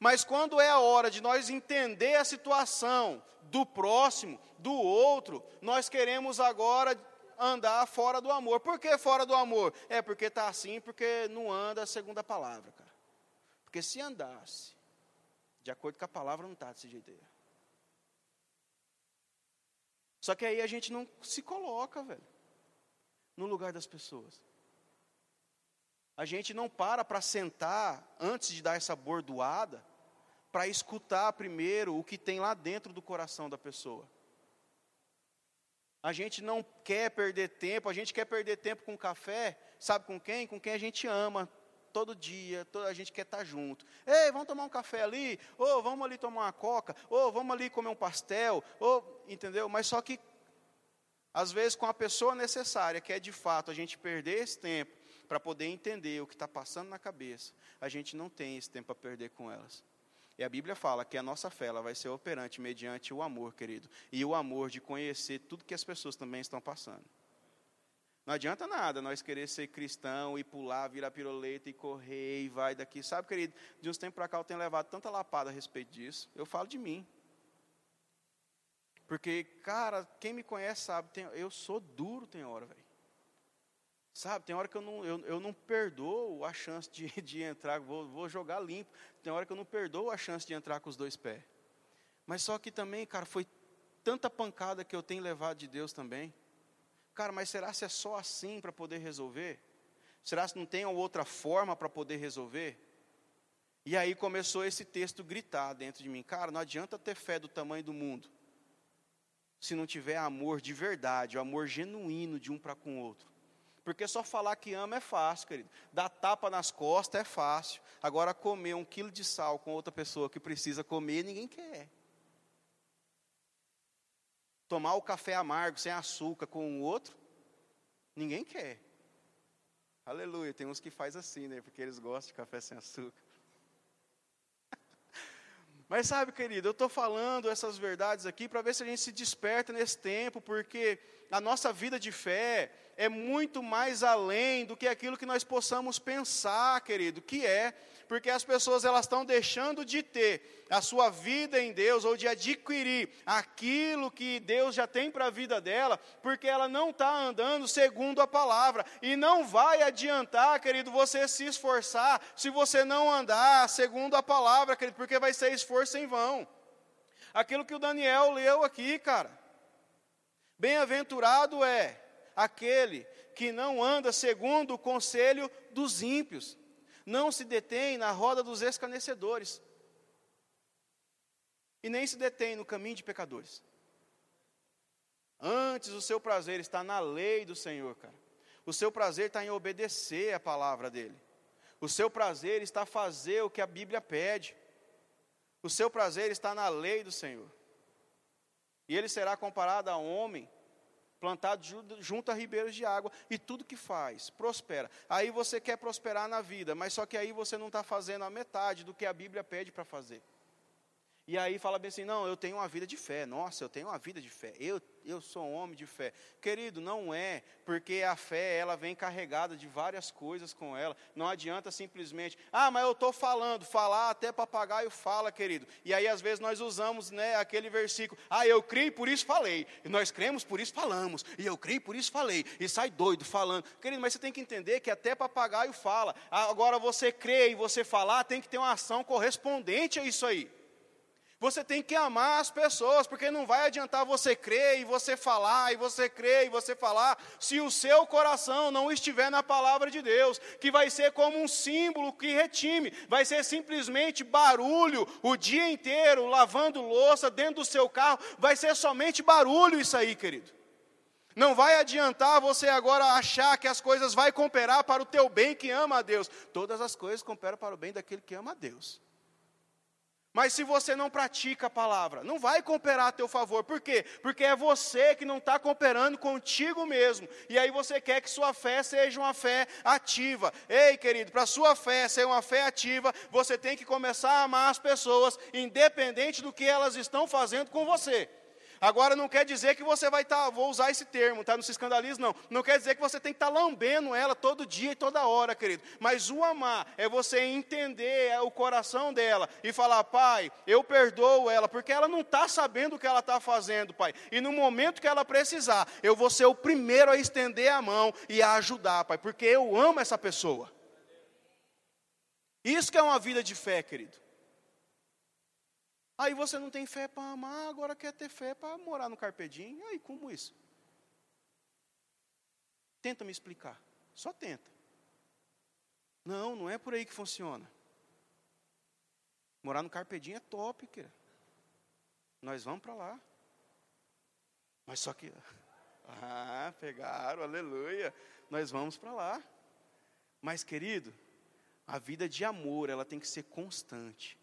Mas quando é a hora de nós entender a situação do próximo, do outro, nós queremos agora andar fora do amor. Por que fora do amor? É porque está assim, porque não anda segundo a palavra, cara. Porque se andasse, de acordo com a palavra, não está desse jeito aí. Só que aí a gente não se coloca, velho, no lugar das pessoas. A gente não para para sentar antes de dar essa bordoada, para escutar primeiro o que tem lá dentro do coração da pessoa. A gente não quer perder tempo, a gente quer perder tempo com café, sabe com quem? Com quem a gente ama todo dia, toda a gente quer estar junto. Ei, vamos tomar um café ali, ou vamos ali tomar uma coca, ou vamos ali comer um pastel, ou entendeu? Mas só que às vezes com a pessoa necessária, que é de fato a gente perder esse tempo para poder entender o que está passando na cabeça, a gente não tem esse tempo a perder com elas. E a Bíblia fala que a nossa fé ela vai ser operante mediante o amor, querido. E o amor de conhecer tudo que as pessoas também estão passando. Não adianta nada nós querer ser cristão e pular, virar piroleta e correr e vai daqui. Sabe, querido, de uns tempos para cá eu tenho levado tanta lapada a respeito disso. Eu falo de mim. Porque, cara, quem me conhece sabe, tem, eu sou duro tem hora, velho. Sabe, tem hora que eu não, eu, eu não perdoo a chance de, [laughs] de entrar, vou, vou jogar limpo. Tem hora que eu não perdoo a chance de entrar com os dois pés. Mas só que também, cara, foi tanta pancada que eu tenho levado de Deus também. Cara, mas será se é só assim para poder resolver? Será se não tem outra forma para poder resolver? E aí começou esse texto gritar dentro de mim, cara, não adianta ter fé do tamanho do mundo, se não tiver amor de verdade, o amor genuíno de um para com o outro. Porque só falar que ama é fácil, querido. Dar tapa nas costas é fácil. Agora, comer um quilo de sal com outra pessoa que precisa comer, ninguém quer. Tomar o café amargo, sem açúcar, com o outro, ninguém quer. Aleluia. Tem uns que faz assim, né? Porque eles gostam de café sem açúcar. Mas sabe, querido, eu estou falando essas verdades aqui para ver se a gente se desperta nesse tempo, porque a nossa vida de fé, é muito mais além do que aquilo que nós possamos pensar, querido, que é, porque as pessoas elas estão deixando de ter a sua vida em Deus ou de adquirir aquilo que Deus já tem para a vida dela, porque ela não está andando segundo a palavra e não vai adiantar, querido, você se esforçar se você não andar segundo a palavra, querido, porque vai ser esforço em vão. Aquilo que o Daniel leu aqui, cara. Bem-aventurado é aquele que não anda segundo o conselho dos ímpios, não se detém na roda dos escarnecedores, e nem se detém no caminho de pecadores. Antes o seu prazer está na lei do Senhor, cara. O seu prazer está em obedecer a palavra dele. O seu prazer está fazer o que a Bíblia pede. O seu prazer está na lei do Senhor. E ele será comparado a homem plantado junto a ribeiros de água, e tudo que faz, prospera. Aí você quer prosperar na vida, mas só que aí você não está fazendo a metade do que a Bíblia pede para fazer. E aí fala bem assim: não, eu tenho uma vida de fé. Nossa, eu tenho uma vida de fé. Eu, eu sou um homem de fé. Querido, não é, porque a fé ela vem carregada de várias coisas com ela. Não adianta simplesmente, ah, mas eu estou falando, falar até papagaio fala, querido. E aí às vezes nós usamos né, aquele versículo, ah, eu creio, por isso falei. E nós cremos, por isso falamos. E eu creio, por isso falei. E sai doido falando. Querido, mas você tem que entender que até papagaio fala. Agora você crê e você falar, tem que ter uma ação correspondente a isso aí. Você tem que amar as pessoas, porque não vai adiantar você crer e você falar, e você crer e você falar, se o seu coração não estiver na palavra de Deus, que vai ser como um símbolo que retime, vai ser simplesmente barulho o dia inteiro, lavando louça dentro do seu carro, vai ser somente barulho isso aí, querido. Não vai adiantar você agora achar que as coisas vão cooperar para o teu bem que ama a Deus. Todas as coisas cooperam para o bem daquele que ama a Deus. Mas se você não pratica a palavra, não vai cooperar a teu favor. Por quê? Porque é você que não está cooperando contigo mesmo. E aí você quer que sua fé seja uma fé ativa. Ei, querido, para sua fé ser uma fé ativa, você tem que começar a amar as pessoas, independente do que elas estão fazendo com você. Agora não quer dizer que você vai estar, tá, vou usar esse termo, tá? Não se escandalize, não. Não quer dizer que você tem que estar tá lambendo ela todo dia e toda hora, querido. Mas o amar é você entender o coração dela e falar, pai, eu perdoo ela, porque ela não está sabendo o que ela está fazendo, pai. E no momento que ela precisar, eu vou ser o primeiro a estender a mão e a ajudar, pai, porque eu amo essa pessoa. Isso que é uma vida de fé, querido. Aí você não tem fé para amar, agora quer ter fé para morar no carpedinho. Aí, como isso? Tenta me explicar. Só tenta. Não, não é por aí que funciona. Morar no carpedinho é top, querido. Nós vamos para lá. Mas só que. [laughs] Ah, pegaram, aleluia. Nós vamos para lá. Mas, querido, a vida de amor, ela tem que ser constante.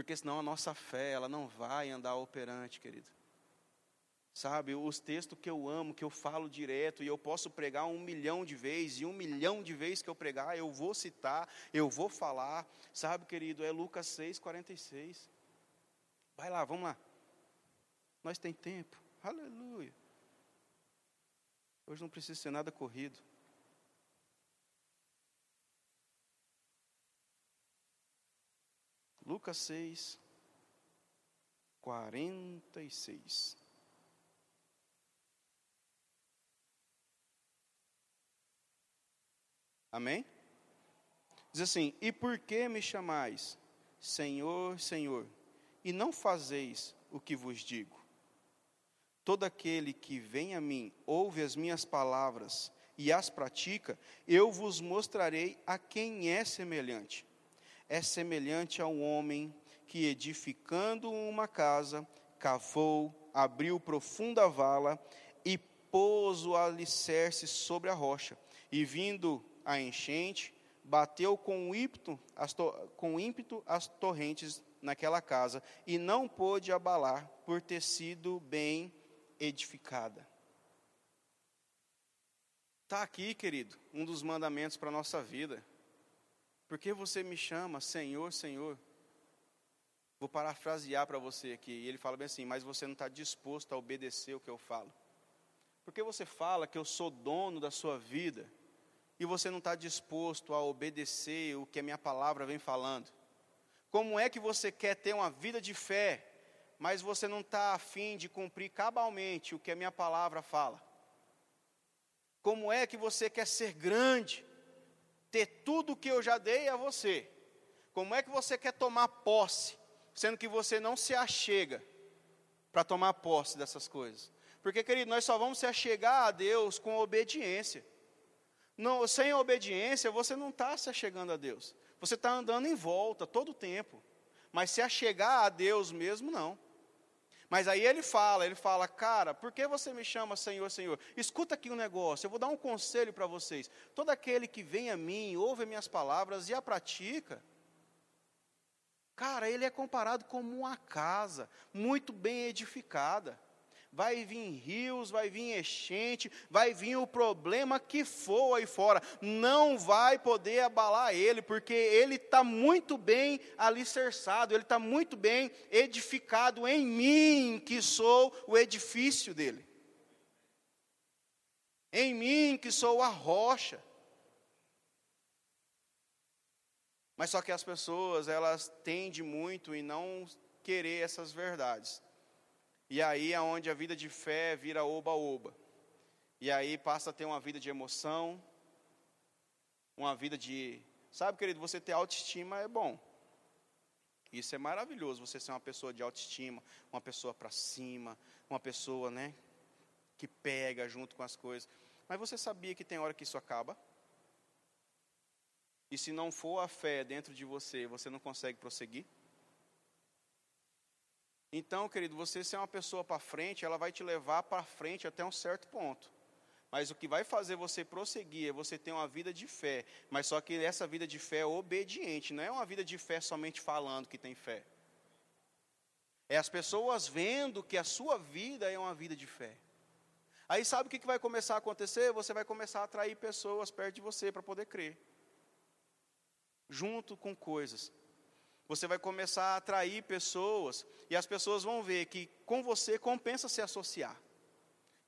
Porque senão a nossa fé, ela não vai andar operante, querido. Sabe, os textos que eu amo, que eu falo direto, e eu posso pregar um milhão de vezes, e um milhão de vezes que eu pregar, eu vou citar, eu vou falar. Sabe, querido, é Lucas 6, 46. Vai lá, vamos lá. Nós tem tempo. Aleluia. Hoje não precisa ser nada corrido. Lucas 6, 46. Amém? Diz assim: E por que me chamais, Senhor, Senhor, e não fazeis o que vos digo? Todo aquele que vem a mim, ouve as minhas palavras e as pratica, eu vos mostrarei a quem é semelhante é semelhante a um homem que, edificando uma casa, cavou, abriu profunda vala e pôs o alicerce sobre a rocha. E vindo a enchente, bateu com ímpeto as, com ímpeto as torrentes naquela casa e não pôde abalar por ter sido bem edificada. Está aqui, querido, um dos mandamentos para a nossa vida. Por que você me chama Senhor, Senhor? Vou parafrasear para você aqui. E ele fala bem assim: Mas você não está disposto a obedecer o que eu falo. Por que você fala que eu sou dono da sua vida e você não está disposto a obedecer o que a minha palavra vem falando? Como é que você quer ter uma vida de fé, mas você não está afim de cumprir cabalmente o que a minha palavra fala? Como é que você quer ser grande, ter tudo o que eu já dei a você. Como é que você quer tomar posse, sendo que você não se achega para tomar posse dessas coisas? Porque, querido, nós só vamos se achegar a Deus com obediência. Não, sem obediência, você não está se achegando a Deus. Você está andando em volta todo o tempo. Mas se achegar a Deus mesmo, não. Mas aí ele fala, ele fala, cara, por que você me chama Senhor, Senhor? Escuta aqui um negócio, eu vou dar um conselho para vocês. Todo aquele que vem a mim, ouve minhas palavras e a pratica, cara, ele é comparado como uma casa muito bem edificada vai vir rios, vai vir enchente, vai vir o problema que for aí fora, não vai poder abalar ele, porque ele está muito bem alicerçado, ele está muito bem edificado em mim, que sou o edifício dele. Em mim, que sou a rocha. Mas só que as pessoas, elas tendem muito em não querer essas verdades. E aí é onde a vida de fé vira oba-oba. E aí passa a ter uma vida de emoção, uma vida de. Sabe, querido, você ter autoestima é bom. Isso é maravilhoso, você ser uma pessoa de autoestima, uma pessoa para cima, uma pessoa, né, que pega junto com as coisas. Mas você sabia que tem hora que isso acaba? E se não for a fé dentro de você, você não consegue prosseguir? Então, querido, você ser uma pessoa para frente, ela vai te levar para frente até um certo ponto. Mas o que vai fazer você prosseguir é você ter uma vida de fé. Mas só que essa vida de fé é obediente, não é uma vida de fé somente falando que tem fé. É as pessoas vendo que a sua vida é uma vida de fé. Aí sabe o que vai começar a acontecer? Você vai começar a atrair pessoas perto de você para poder crer. Junto com coisas. Você vai começar a atrair pessoas e as pessoas vão ver que com você compensa se associar.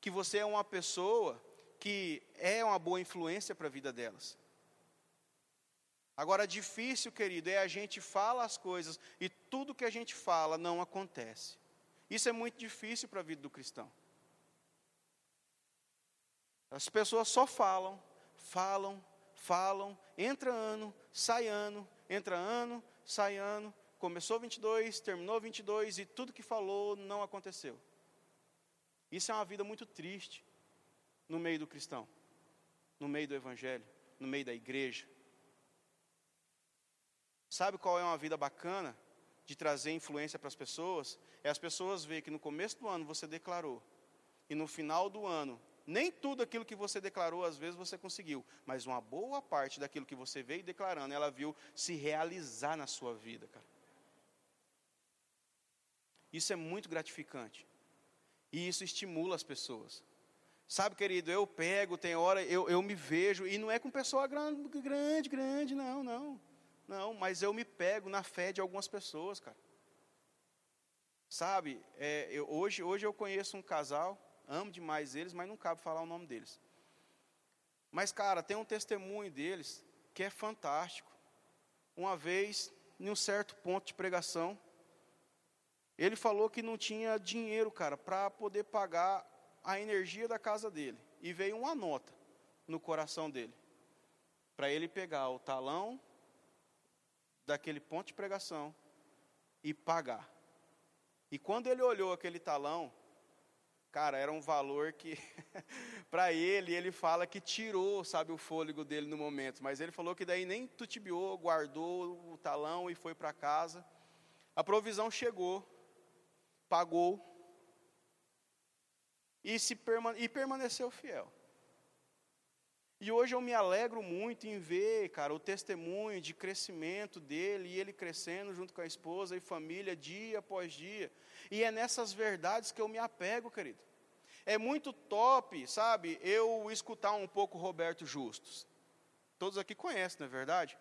Que você é uma pessoa que é uma boa influência para a vida delas. Agora, difícil, querido, é a gente fala as coisas e tudo que a gente fala não acontece. Isso é muito difícil para a vida do cristão. As pessoas só falam, falam, falam, entra ano, sai ano, entra ano, sai ano, começou 22, terminou 22 e tudo que falou não aconteceu. Isso é uma vida muito triste no meio do cristão, no meio do evangelho, no meio da igreja. Sabe qual é uma vida bacana de trazer influência para as pessoas? É as pessoas ver que no começo do ano você declarou e no final do ano nem tudo aquilo que você declarou às vezes você conseguiu, mas uma boa parte daquilo que você veio declarando, ela viu se realizar na sua vida, cara. Isso é muito gratificante. E isso estimula as pessoas. Sabe, querido, eu pego, tem hora, eu, eu me vejo, e não é com pessoa grande, grande, grande, não, não. Não, mas eu me pego na fé de algumas pessoas, cara. Sabe, é, eu, hoje, hoje eu conheço um casal, amo demais eles, mas não cabe falar o nome deles. Mas, cara, tem um testemunho deles que é fantástico. Uma vez, em um certo ponto de pregação, ele falou que não tinha dinheiro, cara, para poder pagar a energia da casa dele. E veio uma nota no coração dele, para ele pegar o talão daquele ponto de pregação e pagar. E quando ele olhou aquele talão, cara, era um valor que, [laughs] para ele, ele fala que tirou, sabe, o fôlego dele no momento. Mas ele falou que daí nem tutibiou, guardou o talão e foi para casa. A provisão chegou, pagou e, se e permaneceu fiel. E hoje eu me alegro muito em ver, cara, o testemunho de crescimento dele e ele crescendo junto com a esposa e família dia após dia. E é nessas verdades que eu me apego, querido. É muito top, sabe, eu escutar um pouco Roberto Justus. Todos aqui conhecem, não é verdade?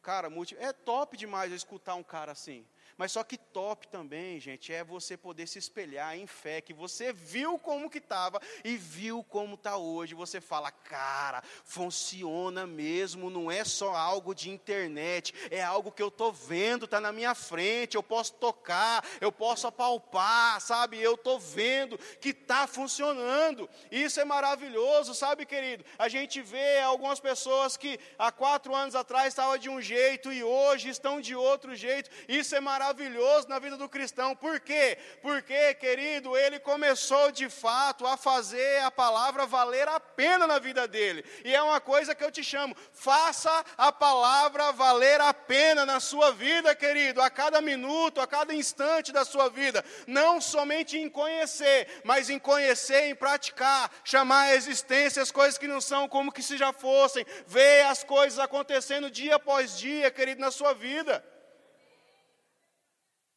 Cara, é top demais eu escutar um cara assim. Mas só que top também, gente, é você poder se espelhar em fé, que você viu como que estava e viu como está hoje. Você fala, cara, funciona mesmo, não é só algo de internet, é algo que eu estou vendo, está na minha frente, eu posso tocar, eu posso apalpar, sabe? Eu estou vendo que está funcionando. Isso é maravilhoso, sabe, querido? A gente vê algumas pessoas que há quatro anos atrás estavam de um jeito e hoje estão de outro jeito. Isso é maravilhoso maravilhoso na vida do cristão. Por quê? Porque, querido, ele começou de fato a fazer a palavra valer a pena na vida dele. E é uma coisa que eu te chamo: faça a palavra valer a pena na sua vida, querido, a cada minuto, a cada instante da sua vida. Não somente em conhecer, mas em conhecer, em praticar, chamar a existência as coisas que não são como que se já fossem, ver as coisas acontecendo dia após dia, querido, na sua vida.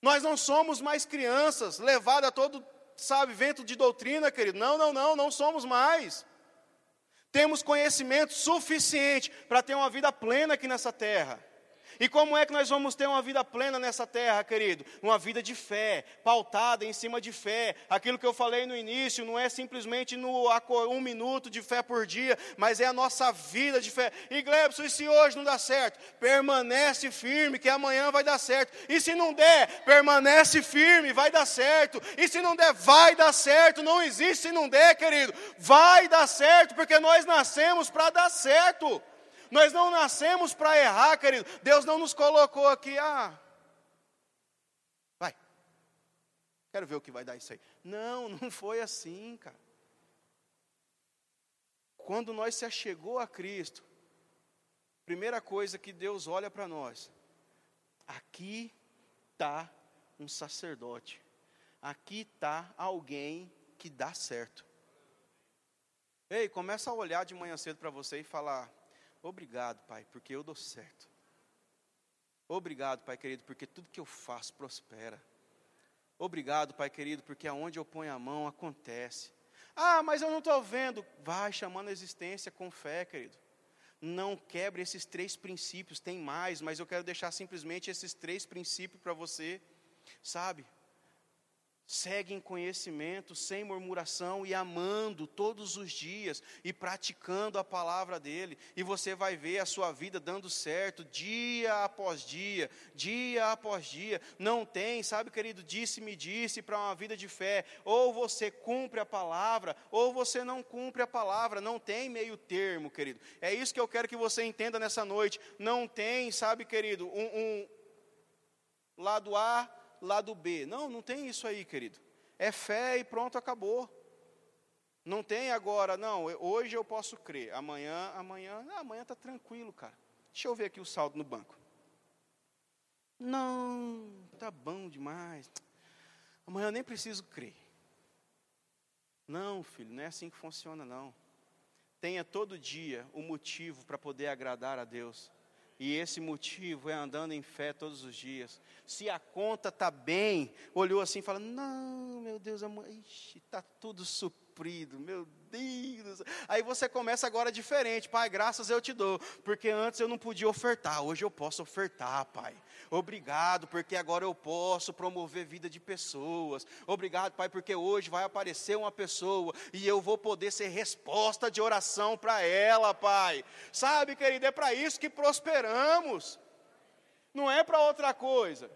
Nós não somos mais crianças, levadas a todo, sabe, vento de doutrina, querido. Não, não, não, não somos mais. Temos conhecimento suficiente para ter uma vida plena aqui nessa terra. E como é que nós vamos ter uma vida plena nessa terra, querido? Uma vida de fé, pautada em cima de fé. Aquilo que eu falei no início não é simplesmente no um minuto de fé por dia, mas é a nossa vida de fé. E Glebson, e se hoje não dá certo? Permanece firme, que amanhã vai dar certo. E se não der, permanece firme, vai dar certo. E se não der, vai dar certo. Não existe se não der, querido. Vai dar certo, porque nós nascemos para dar certo. Nós não nascemos para errar, querido. Deus não nos colocou aqui, ah, vai, quero ver o que vai dar isso aí. Não, não foi assim, cara. Quando nós se achegou a Cristo, primeira coisa que Deus olha para nós, aqui está um sacerdote, aqui está alguém que dá certo. Ei, começa a olhar de manhã cedo para você e falar: Obrigado, Pai, porque eu dou certo. Obrigado, Pai querido, porque tudo que eu faço prospera. Obrigado, Pai querido, porque aonde eu ponho a mão acontece. Ah, mas eu não estou vendo. Vai chamando a existência com fé, querido. não quebre esses três princípios, tem mais, mas eu quero deixar simplesmente esses três princípios para você, sabe? Segue em conhecimento, sem murmuração e amando todos os dias e praticando a palavra dele, e você vai ver a sua vida dando certo dia após dia, dia após dia. Não tem, sabe, querido, disse-me disse para uma vida de fé, ou você cumpre a palavra, ou você não cumpre a palavra, não tem meio termo, querido. É isso que eu quero que você entenda nessa noite. Não tem, sabe, querido, um, um lado A lado B. Não, não tem isso aí, querido. É fé e pronto, acabou. Não tem agora, não, hoje eu posso crer, amanhã, amanhã, ah, amanhã está tranquilo, cara. Deixa eu ver aqui o saldo no banco. Não, tá bom demais. Amanhã eu nem preciso crer. Não, filho, não é assim que funciona, não. Tenha todo dia o motivo para poder agradar a Deus. E esse motivo é andando em fé todos os dias. Se a conta está bem, olhou assim e fala: Não, meu Deus, está tudo suprido, meu Deus. Aí você começa agora diferente, Pai, graças eu te dou, porque antes eu não podia ofertar, hoje eu posso ofertar, Pai. Obrigado, porque agora eu posso promover vida de pessoas. Obrigado, Pai, porque hoje vai aparecer uma pessoa e eu vou poder ser resposta de oração para ela, Pai. Sabe, querido, é para isso que prosperamos, não é para outra coisa.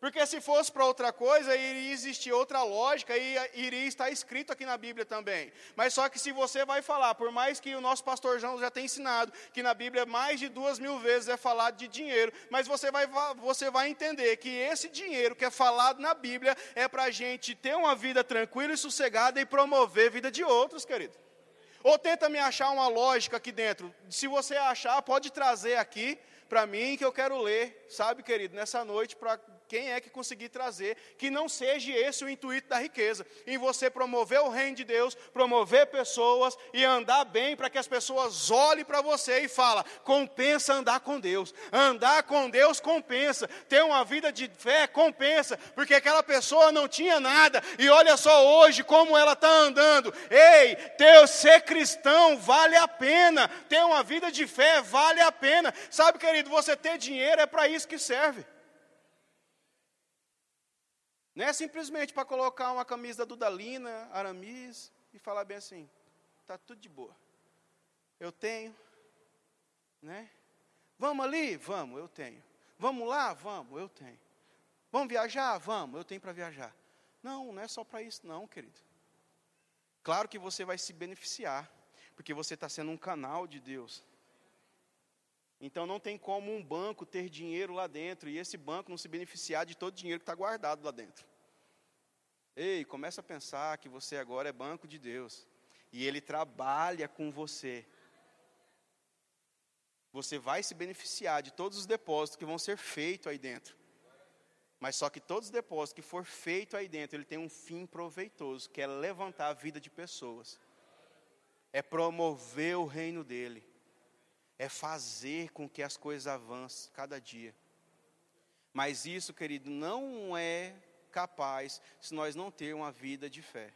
Porque se fosse para outra coisa, iria existir outra lógica e iria estar escrito aqui na Bíblia também. Mas só que se você vai falar, por mais que o nosso pastor João já tenha ensinado que na Bíblia mais de duas mil vezes é falado de dinheiro, mas você vai, você vai entender que esse dinheiro que é falado na Bíblia é para a gente ter uma vida tranquila e sossegada e promover a vida de outros, querido. Ou tenta me achar uma lógica aqui dentro. Se você achar, pode trazer aqui para mim que eu quero ler, sabe, querido, nessa noite para quem é que conseguir trazer, que não seja esse o intuito da riqueza, em você promover o reino de Deus, promover pessoas e andar bem para que as pessoas olhem para você e falem: compensa andar com Deus, andar com Deus compensa, ter uma vida de fé compensa, porque aquela pessoa não tinha nada. E olha só hoje como ela está andando. Ei, ter, ser cristão vale a pena, ter uma vida de fé vale a pena, sabe, querido, você ter dinheiro é para isso que serve. Não é simplesmente para colocar uma camisa da Dudalina, Aramis e falar bem assim, está tudo de boa. Eu tenho, né? Vamos ali? Vamos, eu tenho. Vamos lá? Vamos, eu tenho. Vamos viajar? Vamos, eu tenho para viajar. Não, não é só para isso não, querido. Claro que você vai se beneficiar, porque você está sendo um canal de Deus. Então não tem como um banco ter dinheiro lá dentro e esse banco não se beneficiar de todo o dinheiro que está guardado lá dentro. Ei, começa a pensar que você agora é banco de Deus e Ele trabalha com você. Você vai se beneficiar de todos os depósitos que vão ser feitos aí dentro. Mas só que todos os depósitos que for feito aí dentro, ele tem um fim proveitoso, que é levantar a vida de pessoas. É promover o reino dele é fazer com que as coisas avancem cada dia. Mas isso, querido, não é capaz se nós não ter uma vida de fé.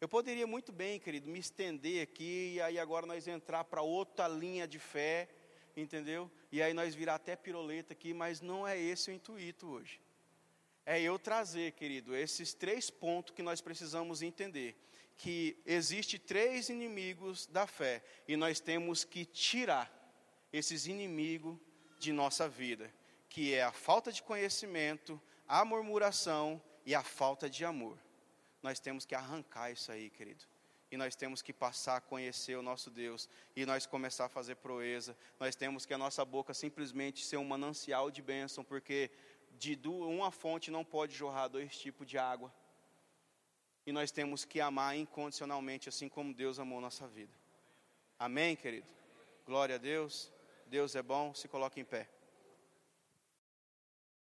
Eu poderia muito bem, querido, me estender aqui e aí agora nós entrar para outra linha de fé, entendeu? E aí nós virar até piroleta aqui, mas não é esse o intuito hoje. É eu trazer, querido, esses três pontos que nós precisamos entender que existe três inimigos da fé e nós temos que tirar esses inimigos de nossa vida, que é a falta de conhecimento, a murmuração e a falta de amor. Nós temos que arrancar isso aí, querido. E nós temos que passar a conhecer o nosso Deus. E nós começar a fazer proeza. Nós temos que a nossa boca simplesmente ser um manancial de bênção, porque de uma fonte não pode jorrar dois tipos de água. E nós temos que amar incondicionalmente, assim como Deus amou nossa vida. Amém, querido? Glória a Deus. Deus é bom, se coloque em pé.